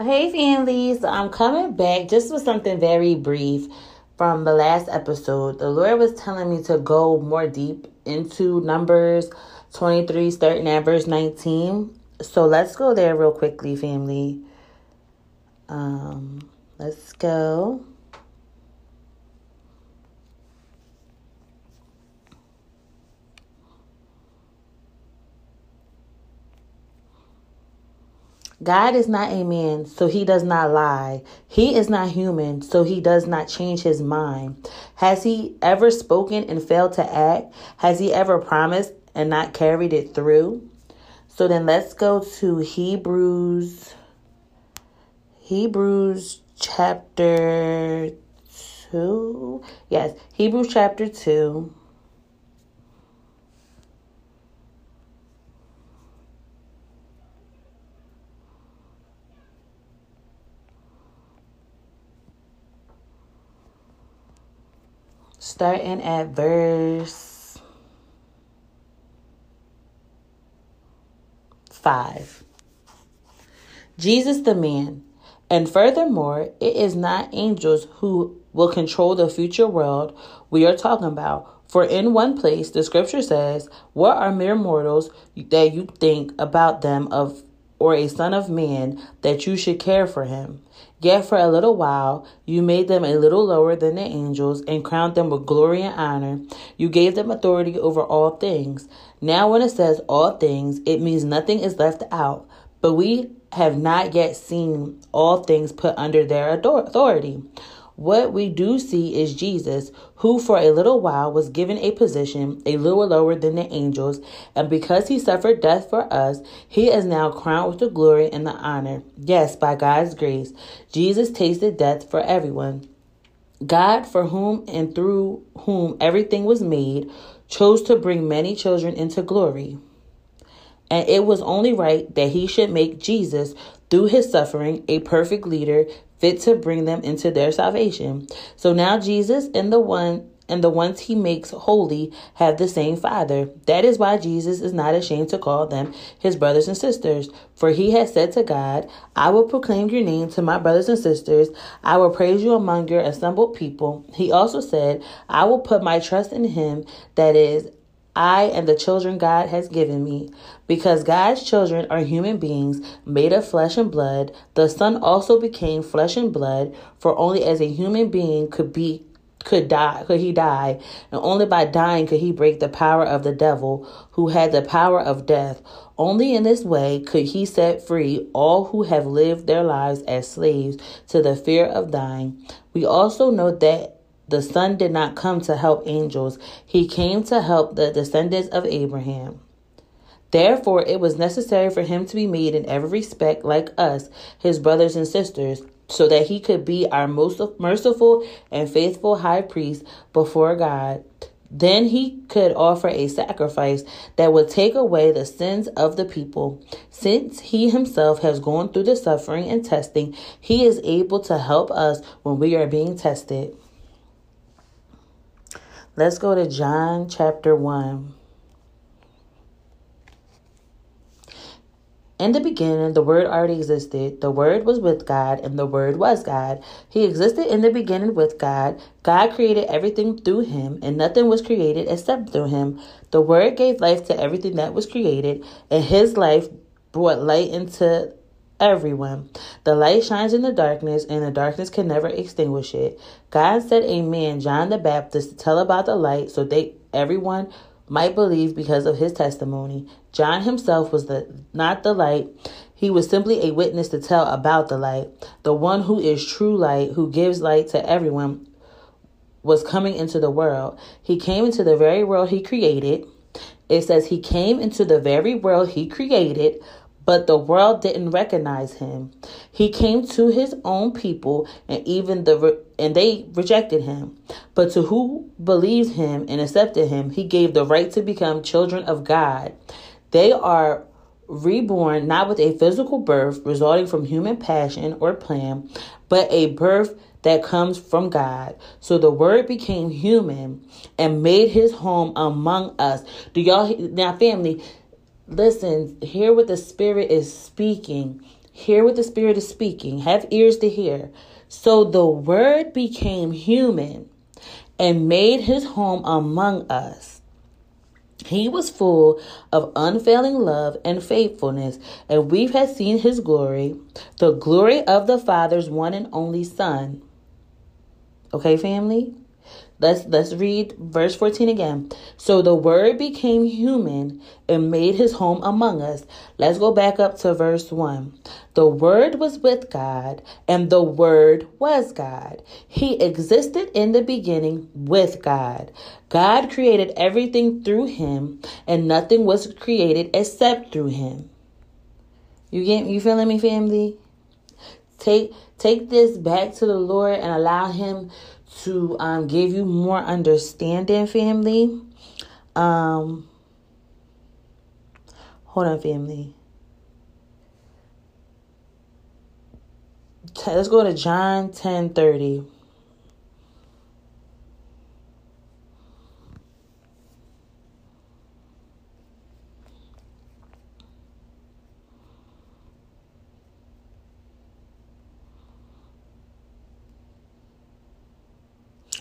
Hey, families. I'm coming back just with something very brief from the last episode. The Lord was telling me to go more deep into Numbers 23, starting at verse 19. So let's go there real quickly, family. Um, let's go. God is not a man, so he does not lie. He is not human, so he does not change his mind. Has he ever spoken and failed to act? Has he ever promised and not carried it through? So then let's go to Hebrews Hebrews chapter 2. Yes, Hebrews chapter 2. Starting at verse 5. Jesus the man. And furthermore, it is not angels who will control the future world we are talking about. For in one place, the scripture says, What are mere mortals that you think about them of or a son of man that you should care for him. Yet for a little while you made them a little lower than the angels and crowned them with glory and honor. You gave them authority over all things. Now, when it says all things, it means nothing is left out. But we have not yet seen all things put under their authority. What we do see is Jesus, who for a little while was given a position a little lower than the angels, and because he suffered death for us, he is now crowned with the glory and the honor. Yes, by God's grace, Jesus tasted death for everyone. God, for whom and through whom everything was made, chose to bring many children into glory. And it was only right that he should make Jesus, through his suffering, a perfect leader fit to bring them into their salvation. So now Jesus and the one and the ones he makes holy have the same Father. That is why Jesus is not ashamed to call them his brothers and sisters. For he has said to God, I will proclaim your name to my brothers and sisters. I will praise you among your assembled people. He also said, I will put my trust in him. That is, I and the children God has given me. Because God's children are human beings made of flesh and blood, the Son also became flesh and blood, for only as a human being could be could die could he die, and only by dying could he break the power of the devil, who had the power of death. Only in this way could he set free all who have lived their lives as slaves to the fear of dying. We also know that the Son did not come to help angels, he came to help the descendants of Abraham. Therefore, it was necessary for him to be made in every respect like us, his brothers and sisters, so that he could be our most merciful and faithful high priest before God. Then he could offer a sacrifice that would take away the sins of the people. Since he himself has gone through the suffering and testing, he is able to help us when we are being tested. Let's go to John chapter 1. In the beginning, the Word already existed. The Word was with God, and the Word was God. He existed in the beginning with God. God created everything through Him, and nothing was created except through Him. The Word gave life to everything that was created, and His life brought light into everyone. The light shines in the darkness, and the darkness can never extinguish it. God sent a man, John the Baptist, to tell about the light so they everyone might believe because of his testimony. John himself was the not the light. He was simply a witness to tell about the light. The one who is true light, who gives light to everyone, was coming into the world. He came into the very world he created. It says he came into the very world he created, but the world didn't recognize him. He came to his own people and even the and they rejected him. But to who believed him and accepted him, he gave the right to become children of God. They are reborn not with a physical birth resulting from human passion or plan, but a birth that comes from God. So the word became human and made his home among us. Do y'all now family Listen, hear what the Spirit is speaking. Hear what the Spirit is speaking. Have ears to hear. So the Word became human and made his home among us. He was full of unfailing love and faithfulness, and we have seen his glory, the glory of the Father's one and only Son. Okay, family? Let's let's read verse 14 again. So the word became human and made his home among us. Let's go back up to verse 1. The word was with God and the word was God. He existed in the beginning with God. God created everything through him and nothing was created except through him. You get you feeling me family? Take take this back to the Lord and allow him to um, give you more understanding, family. Um, hold on, family. Let's go to John 10 30.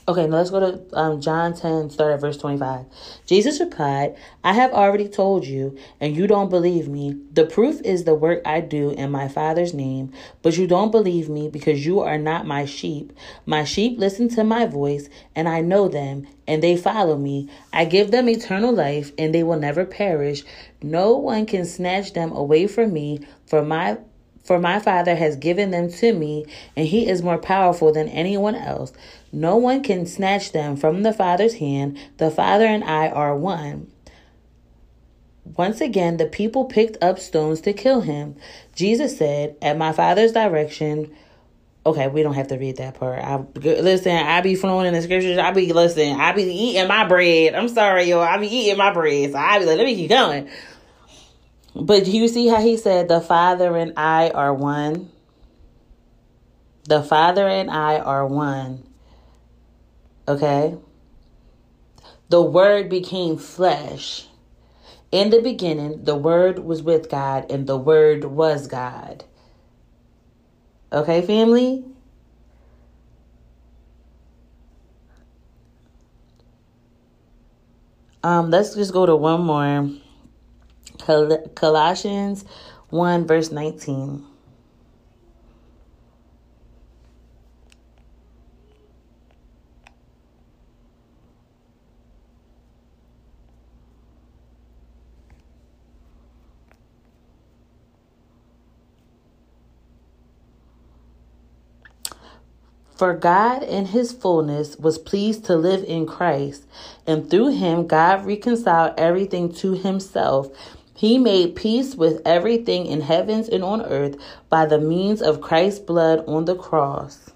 Okay, now let's go to um, John 10, start at verse 25. Jesus replied, I have already told you, and you don't believe me. The proof is the work I do in my Father's name, but you don't believe me because you are not my sheep. My sheep listen to my voice, and I know them, and they follow me. I give them eternal life, and they will never perish. No one can snatch them away from me, for my for my Father has given them to me, and he is more powerful than anyone else. No one can snatch them from the Father's hand. The Father and I are one. Once again, the people picked up stones to kill him. Jesus said, At my Father's direction, Okay, we don't have to read that part. I listen. I be flowing in the scriptures. I be listen. I be eating my bread. I'm sorry, yo. I be eating my bread. So I be like, let me keep going. But you see how he said, "The Father and I are one." The Father and I are one. Okay? The Word became flesh. In the beginning, the Word was with God, and the Word was God. Okay, family? Um, let's just go to one more. Col- Colossians 1, verse 19. For God in his fullness was pleased to live in Christ, and through him God reconciled everything to himself. He made peace with everything in heavens and on earth by the means of Christ's blood on the cross.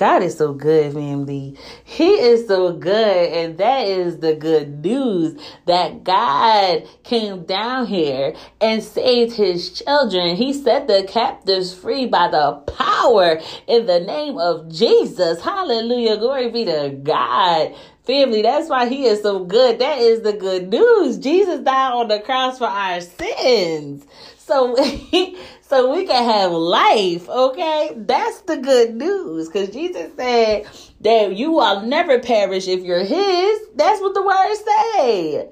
God is so good, family. He is so good. And that is the good news that God came down here and saved his children. He set the captives free by the power in the name of Jesus. Hallelujah. Glory be to God. Family, that's why he is so good. That is the good news. Jesus died on the cross for our sins. So so we can have life, okay? That's the good news cuz Jesus said that you will never perish if you're his. That's what the word say.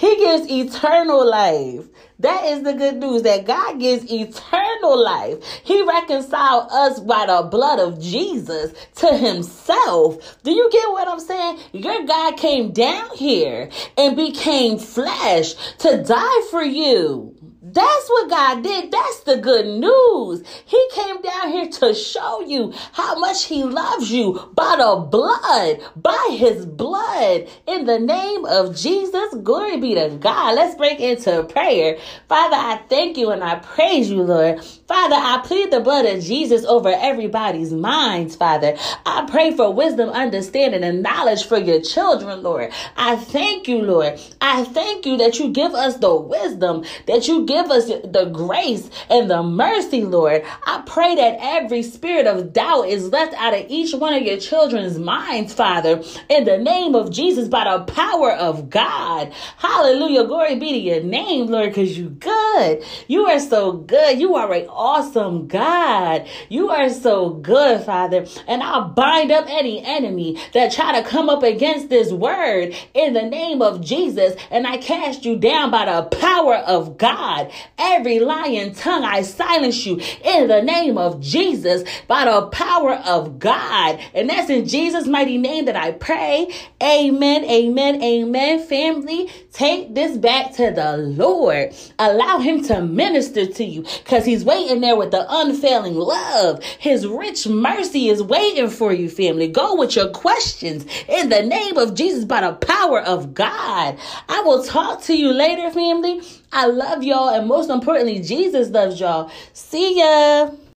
He gives eternal life. That is the good news that God gives eternal life. He reconciled us by the blood of Jesus to himself. Do you get what I'm saying? Your God came down here and became flesh to die for you. That's what God did. That's the good news. He came down here to show you how much He loves you by the blood, by His blood. In the name of Jesus, glory be to God. Let's break into prayer. Father, I thank you and I praise you, Lord. Father, I plead the blood of Jesus over everybody's minds, Father. I pray for wisdom, understanding, and knowledge for your children, Lord. I thank you, Lord. I thank you that you give us the wisdom, that you give us the grace and the mercy, Lord. I pray that every spirit of doubt is left out of each one of your children's minds, Father, in the name of Jesus, by the power of God. Hallelujah. Glory be to your name, Lord, because you good. You are so good. You are an awesome God. You are so good, Father. And I'll bind up any enemy that try to come up against this word in the name of Jesus. And I cast you down by the power of God. Every lying tongue, I silence you in the name of Jesus by the power of God. And that's in Jesus' mighty name that I pray. Amen, amen, amen. Family, take this back to the Lord. Allow Him to minister to you because He's waiting there with the unfailing love. His rich mercy is waiting for you, family. Go with your questions in the name of Jesus by the power of God. I will talk to you later, family. I love y'all, and most importantly, Jesus loves y'all. See ya.